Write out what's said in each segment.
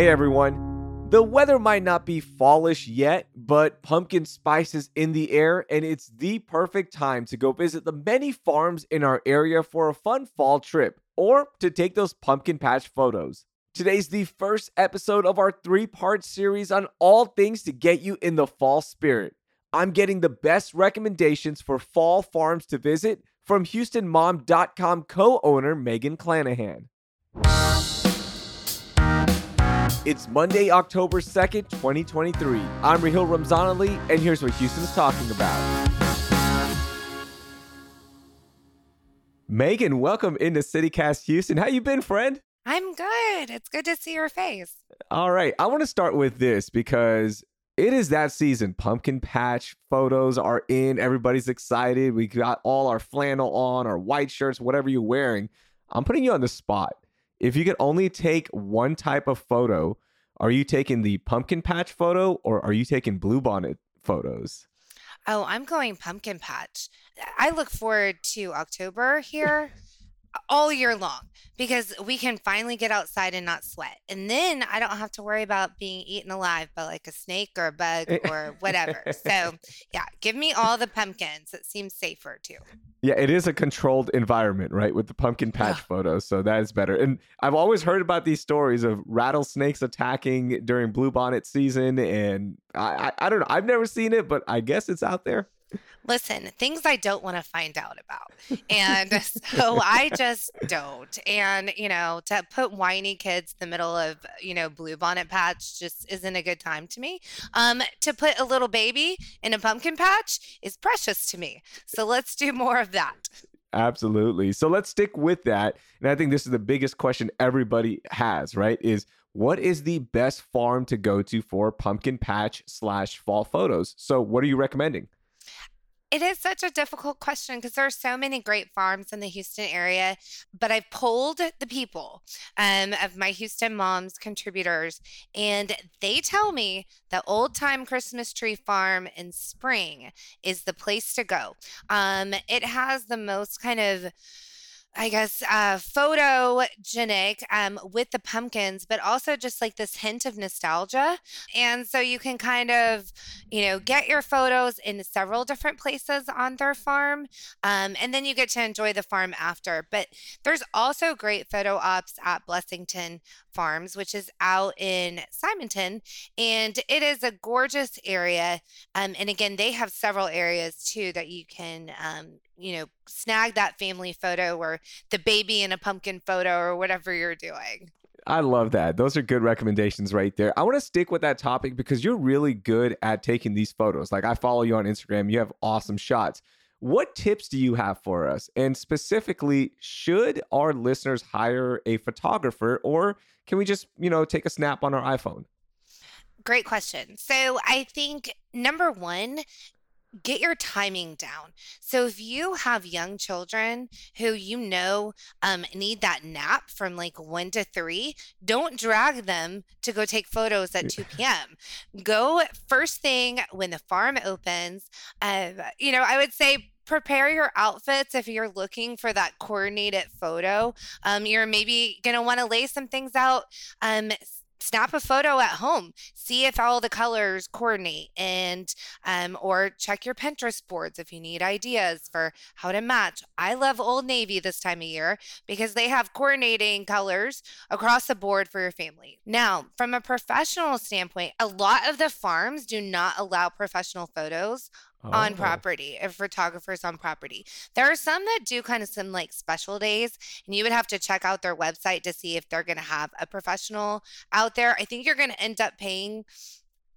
Hey everyone. The weather might not be fallish yet, but pumpkin spice is in the air, and it's the perfect time to go visit the many farms in our area for a fun fall trip or to take those pumpkin patch photos. Today's the first episode of our three part series on all things to get you in the fall spirit. I'm getting the best recommendations for fall farms to visit from HoustonMom.com co owner Meagan Clanahan. It's Monday, October 2nd, 2023. I'm Raheel Ramzanali, and here's what Houston's talking about. Meagan, welcome into CityCast Houston. How you been, friend? I'm good. It's good to see your face. All right. I want to start with this because it is that season. Pumpkin patch photos are in. Everybody's excited. We got all our flannel on, our white shirts, whatever you're wearing. I'm putting you on the spot if you could only take one type of photo, are you taking the pumpkin patch photo or are you taking bluebonnet photos? Oh, I'm going pumpkin patch. I look forward to October here all year long because we can finally get outside and not sweat. And then I don't have to worry about being eaten alive by like a snake or a bug eh. or whatever. so, yeah, give me all the pumpkins. It seems safer too. Yeah, it is a controlled environment, right? With the pumpkin patch photos. So that is better. And I've always heard about these stories of rattlesnakes attacking during bluebonnet season. And I, I, I don't know. I've never seen it, but I guess it's out there listen, things I don't want to find out about. And so I just don't. And, you know, to put whiny kids in the middle of, you know, bluebonnet patch just isn't a good time to me. Um, to put a little baby in a pumpkin patch is precious to me. So let's do more of that. Absolutely. So let's stick with that. And I think this is the biggest question everybody has, right? Is what is the best farm to go to for pumpkin patch slash fall photos? So what are you recommending? It is such a difficult question because there are so many great farms in the Houston area. But I've polled the people um, of my Houston moms contributors, and they tell me the Old Time Christmas Tree Farm in spring is the place to go. Um, it has the most kind of I guess, uh, photogenic um, with the pumpkins, but also just like this hint of nostalgia. And so you can kind of, you know, get your photos in several different places on their farm. Um, and then you get to enjoy the farm after. But there's also great photo ops at Blessington Farms, which is out in Simonton. And it is a gorgeous area. Um, and again, they have several areas too that you can, um, you know, snag that family photo or the baby in a pumpkin photo or whatever you're doing. I love that. Those are good recommendations right there. I want to stick with that topic because you're really good at taking these photos. Like I follow you on Instagram, you have awesome shots. What tips do you have for us? And specifically, should our listeners hire a photographer or can we just, you know, take a snap on our iPhone? Great question. So I think number one, get your timing down. So if you have young children who you know um, need that nap from like one to three, don't drag them to go take photos at 2 p.m. Go first thing when the farm opens. Uh, you know, I would say prepare your outfits if you're looking for that coordinated photo. Um, you're maybe going to want to lay some things out. Um, snap a photo at home see if all the colors coordinate and um, or check your pinterest boards if you need ideas for how to match i love old navy this time of year because they have coordinating colors across the board for your family now from a professional standpoint a lot of the farms do not allow professional photos oh. on property if photographers on property. There are some that do kind of some like special days, and you would have to check out their website to see if they're going to have a professional out there. I think you're going to end up paying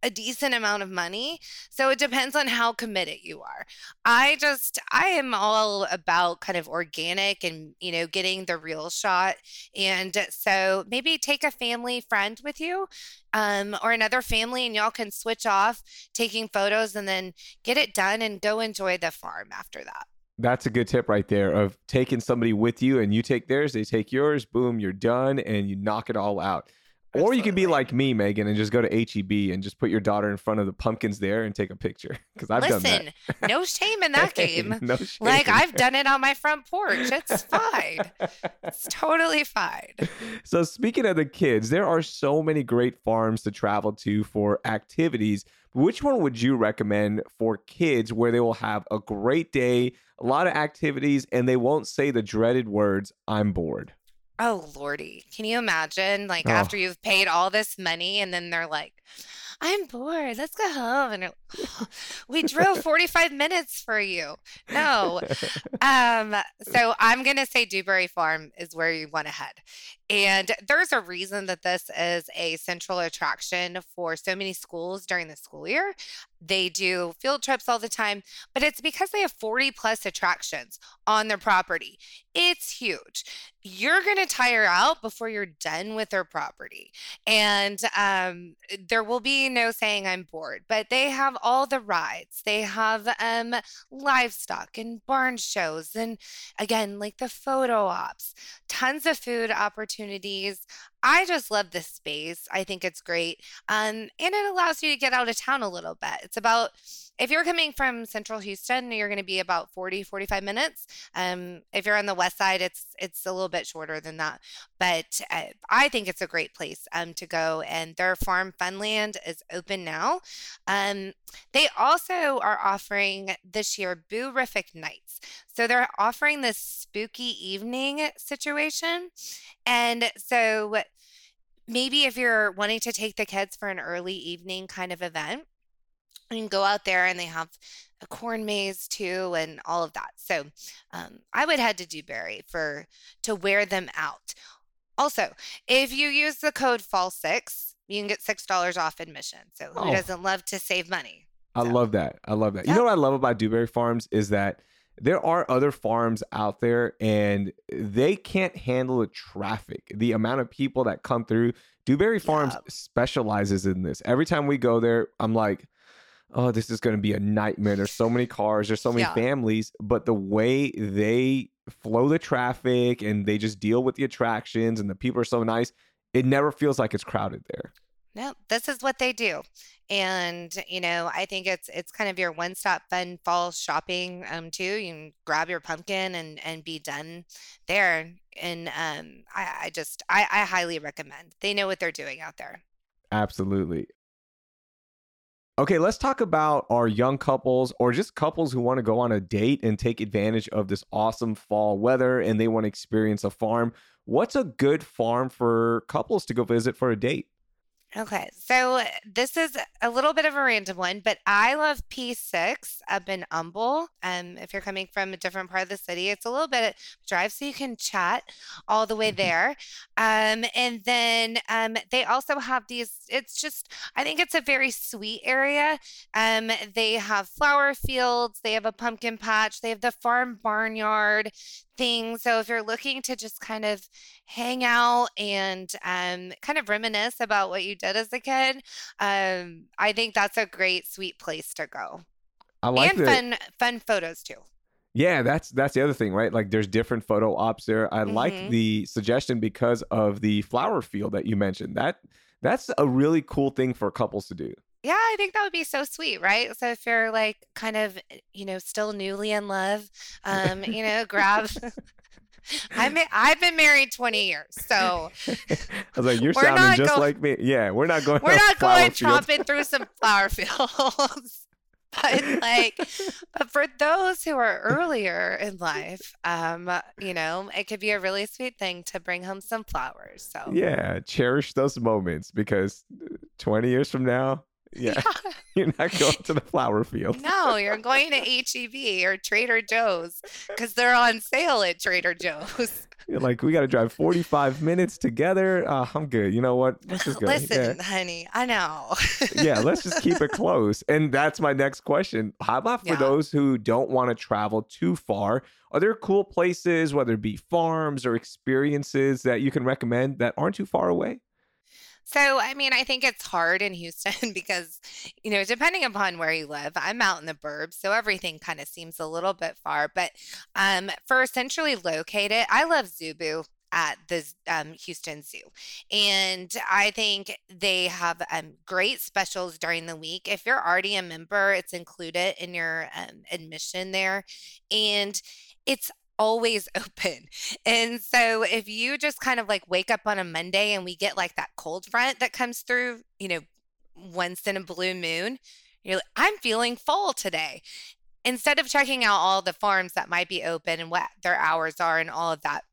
a decent amount of money. So it depends on how committed you are. I just, I am all about kind of organic and, you know, getting the real shot. And so maybe take a family friend with you um, or another family and y'all can switch off taking photos and then get it done and go enjoy the farm after that. That's a good tip right there of taking somebody with you and you take theirs, they take yours, boom, you're done and you knock it all out. Or you could be like me, Meagan, and just go to HEB and just put your daughter in front of the pumpkins there and take a picture. Because I've done that. Listen, no shame in that game. no shame. Like I've done it on my front porch. It's fine. It's totally fine. so speaking of the kids, there are so many great farms to travel to for activities. Which one would you recommend for kids where they will have a great day, a lot of activities, and they won't say the dreaded words, I'm bored? Oh lordy. Can you imagine like Oh. after you've paid all this money and then they're like, I'm bored. Let's go home. And like, we drove 45 minutes for you. No. Um, so I'm gonna say Dewberry Farm is where you want to head. And there's a reason that this is a central attraction for so many schools during the school year. They do field trips all the time, but it's because they have 40 plus attractions on their property. It's huge. You're going to tire out before you're done with their property. And um, there will be no saying I'm bored, but they have all the rides. They have um, livestock and barn shows. And again, like the photo ops, tons of food opportunities. I just love this space. I think it's great. Um, and it allows you to get out of town a little bit. It's about, if you're coming from central Houston, you're going to be about 40, 45 minutes. Um, if you're on the west side, it's it's a little bit shorter than that. But uh, I think it's a great place um, to go. And their farm Funland is open now. Um, they also are offering this year Boo-rific Nights. So they're offering this spooky evening situation. And so maybe if you're wanting to take the kids for an early evening kind of event, you can go out there and they have a corn maze too and all of that. So um, I would head to Dewberry for to wear them out. Also, if you use the code fall6, you can get $6 off admission. So who Oh. doesn't love to save money? I love that. I love that. You know what I love about Dewberry Farms is that there are other farms out there and they can't handle the traffic, the amount of people that come through. Dewberry Farms Yeah. specializes in this. Every time we go there, I'm like, oh, this is going to be a nightmare. There's so many cars, there's so many Yeah. families, but the way they flow the traffic and they just deal with the attractions and the people are so nice, it never feels like it's crowded there. No, this is what they do. And, you know, I think it's it's kind of your one-stop fun fall shopping um too. You can grab your pumpkin and and be done there. And um I, I just I, I highly recommend. They know what they're doing out there. Absolutely. Okay, let's talk about our young couples or just couples who want to go on a date and take advantage of this awesome fall weather and they want to experience a farm. What's a good farm for couples to go visit for a date? Okay, so this is a little bit of a random one, but I love P6 up in Humble. Um, if you're coming from a different part of the city, it's a little bit of drive, so you can chat all the way Mhm. there. Um, and then um, they also have these. It's just, I think it's a very sweet area. Um, they have flower fields, they have a pumpkin patch, they have the farm barnyard thing. So if you're looking to just kind of hang out and um, kind of reminisce about what you did as a kid, um, I think that's a great, sweet place to go. I like and fun, fun photos too. Yeah, that's that's the other thing, right? Like there's different photo ops there. I like Mhm. the suggestion because of the flower field that you mentioned. That that's a really cool thing for couples to do. Yeah, I think that would be so sweet, right? So if you're like kind of, eh, you know, still newly in love, um, you know, grab. I'm I've been married 20 years, so I was like, you're sounding just go- like me. Yeah, we're not going. we're not going tromping through some flower fields. But like, but for those who are earlier in life, um, you know, it could be a really sweet thing to bring home some flowers. So Yeah, cherish those moments because 20 years from now, yeah, you're not going to the flower field. No, you're going to HEB or Trader Joe's because they're on sale at Trader Joe's. You're like, we got to drive 45 minutes together. Uh, I'm good. You know what? Let's just go. Yeah. Listen, honey, I know. yeah, let's just keep it close. And that's my next question. How about for Yeah. those who don't want to travel too far? Are there cool places, whether it be farms or experiences that you can recommend that aren't too far away? So, I mean, I think it's hard in Houston because, you know, depending upon where you live, I'm out in the burbs, so everything kind of seems a little bit far. But um, for centrally located, I love Zoo Boo. at the um, Houston Zoo. And I think they have um, great specials during the week. If you're already a member, it's included in your um, admission there. And it's always open. And so if you just kind of like wake up on a Monday and we get like that cold front that comes through, you know, once in a blue moon, you're like, I'm feeling full today. Instead of checking out all the farms that might be open and what their hours are and all of that,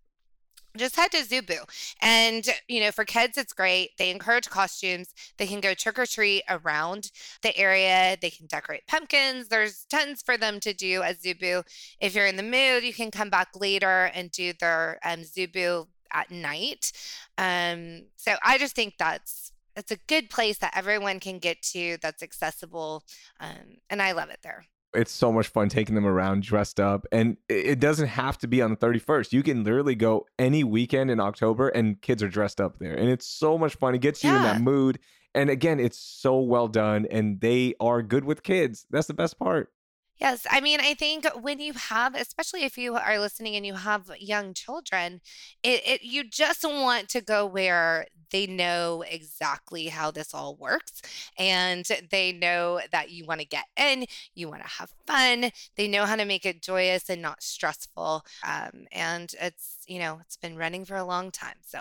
just head to Zoo Boo. And, you know, for kids, it's great. They encourage costumes. They can go trick or treat around the area. They can decorate pumpkins. There's tons for them to do at Zoo Boo. If you're in the mood, you can come back later and do their um, Zoo Boo at night. Um, so I just think that's it's a good place that everyone can get to that's accessible um, and i love it there it's so much fun taking them around dressed up and it doesn't have to be on the 31st you can literally go any weekend in october and kids are dressed up there and it's so much fun. It gets you in that mood and again it's so well done and they are good with kids. That's the best part Yes, I mean, I think when you have, especially if you are listening and you have young children, it, it you just want to go where they know exactly how this all works and they know that you want to get in, you want to have fun, they know how to make it joyous and not stressful. Um, and it's, you know, it's been running for a long time. So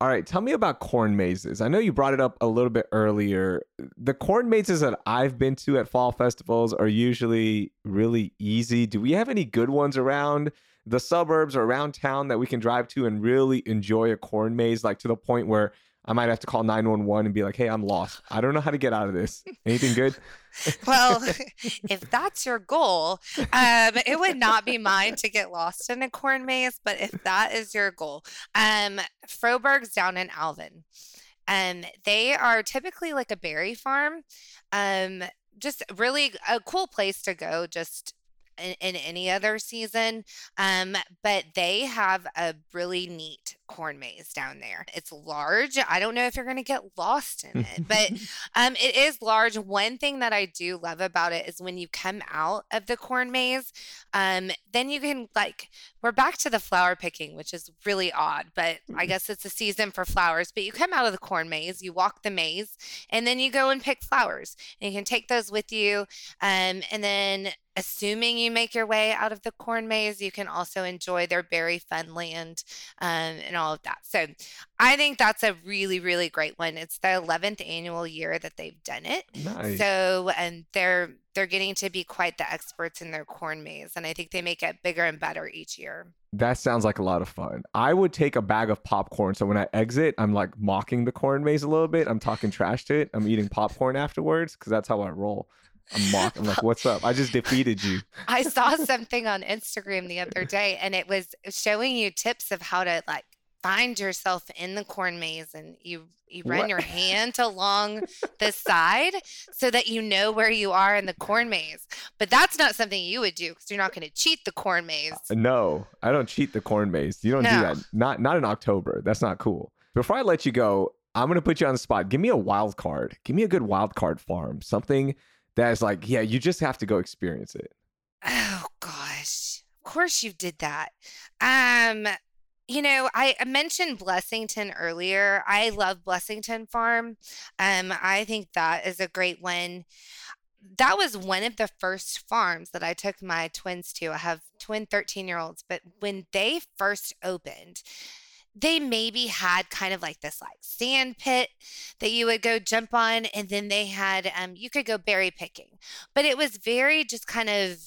all right, tell me about corn mazes. I know you brought it up a little bit earlier. The corn mazes that I've been to at fall festivals are usually really easy. Do we have any good ones around the suburbs or around town that we can drive to and really enjoy a corn maze, like to the point where I might have to call 911 and be like, hey, I'm lost. I don't know how to get out of this. Anything good? well, if that's your goal, um, it would not be mine to get lost in a corn maze. But if that is your goal, um, Froberg's down in Alvin. Um, they are typically like a berry farm. Um, just really a cool place to go just in, in any other season. Um, but they have a really neat corn maze down there. It's large. I don't know if you're going to get lost in it, but um, it is large. One thing that I do love about it is when you come out of the corn maze, um, then you can like we're back to the flower picking, which is really odd, but I mm. guess it's a season for flowers. But you come out of the corn maze, you walk the maze, and then you go and pick flowers, and you can take those with you. Um, and then assuming you make your way out of the corn maze, you can also enjoy their berry fun land um, and all of that. So I think that's a really, really great one. It's the 11th annual year that they've done it. Nice. So, and they're they're getting to be quite the experts in their corn maze, and I think they make it bigger and better each year. That sounds like a lot of fun. I would take a bag of popcorn. So when I exit, I'm like mocking the corn maze a little bit. I'm talking trash to it. I'm eating popcorn afterwards because that's how I roll. I'm mock. I'm like, what's up? I just defeated you. I saw something on Instagram the other day, and it was showing you tips of how to like find yourself in the corn maze, and you you run what? your hand along the side so that you know where you are in the corn maze. But that's not something you would do because you're not going to cheat the corn maze. Uh, no, I don't cheat the corn maze. You don't no. do that. Not not in October. That's not cool. Before I let you go, I'm going to put you on the spot. Give me a wild card. Give me a good wild card farm. Something that is like, yeah, you just have to go experience it. Oh gosh. Of course you did that. Um you know, I mentioned Blessington earlier. I love Blessington Farm. Um, I think that is a great one. That was one of the first farms that I took my twins to. I have twin 13 year olds, but when they first opened, they maybe had kind of like this like sand pit that you would go jump on and then they had um you could go berry picking but it was very just kind of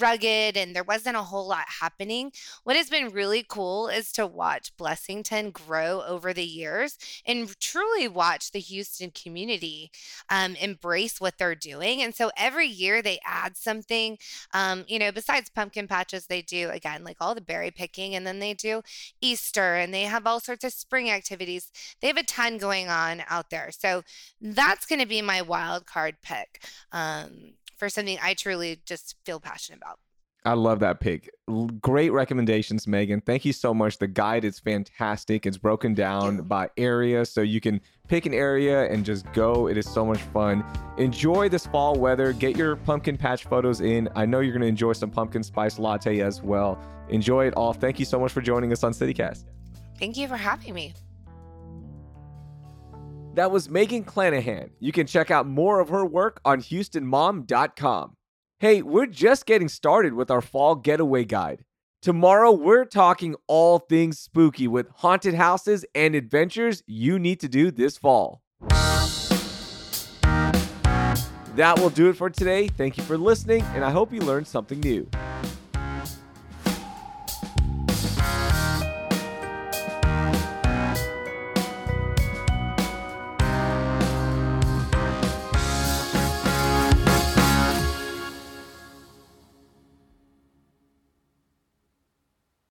rugged and there wasn't a whole lot happening. What has been really cool is to watch Blessington grow over the years and truly watch the Houston community um, embrace what they're doing. And so every year they add something, um, you know, besides pumpkin patches, they do again, like all the berry picking, and then they do Easter and they have all sorts of spring activities. They have a ton going on out there. So that's going to be my wild card pick. Um, for something I truly just feel passionate about. I love that pick. Great recommendations, Meagan. Thank you so much. The guide is fantastic. It's broken down by area, so you can pick an area and just go. It is so much fun. Enjoy this fall weather. Get your pumpkin patch photos in. I know you're going to enjoy some pumpkin spice latte as well. Enjoy it all. Thank you so much for joining us on CityCast. Thank you for having me. That was Meagan Clanahan. You can check out more of her work on HoustonMom.com. Hey, we're just getting started with our fall getaway guide. Tomorrow, we're talking all things spooky with haunted houses and adventures you need to do this fall. That will do it for today. Thank you for listening, and I hope you learned something new.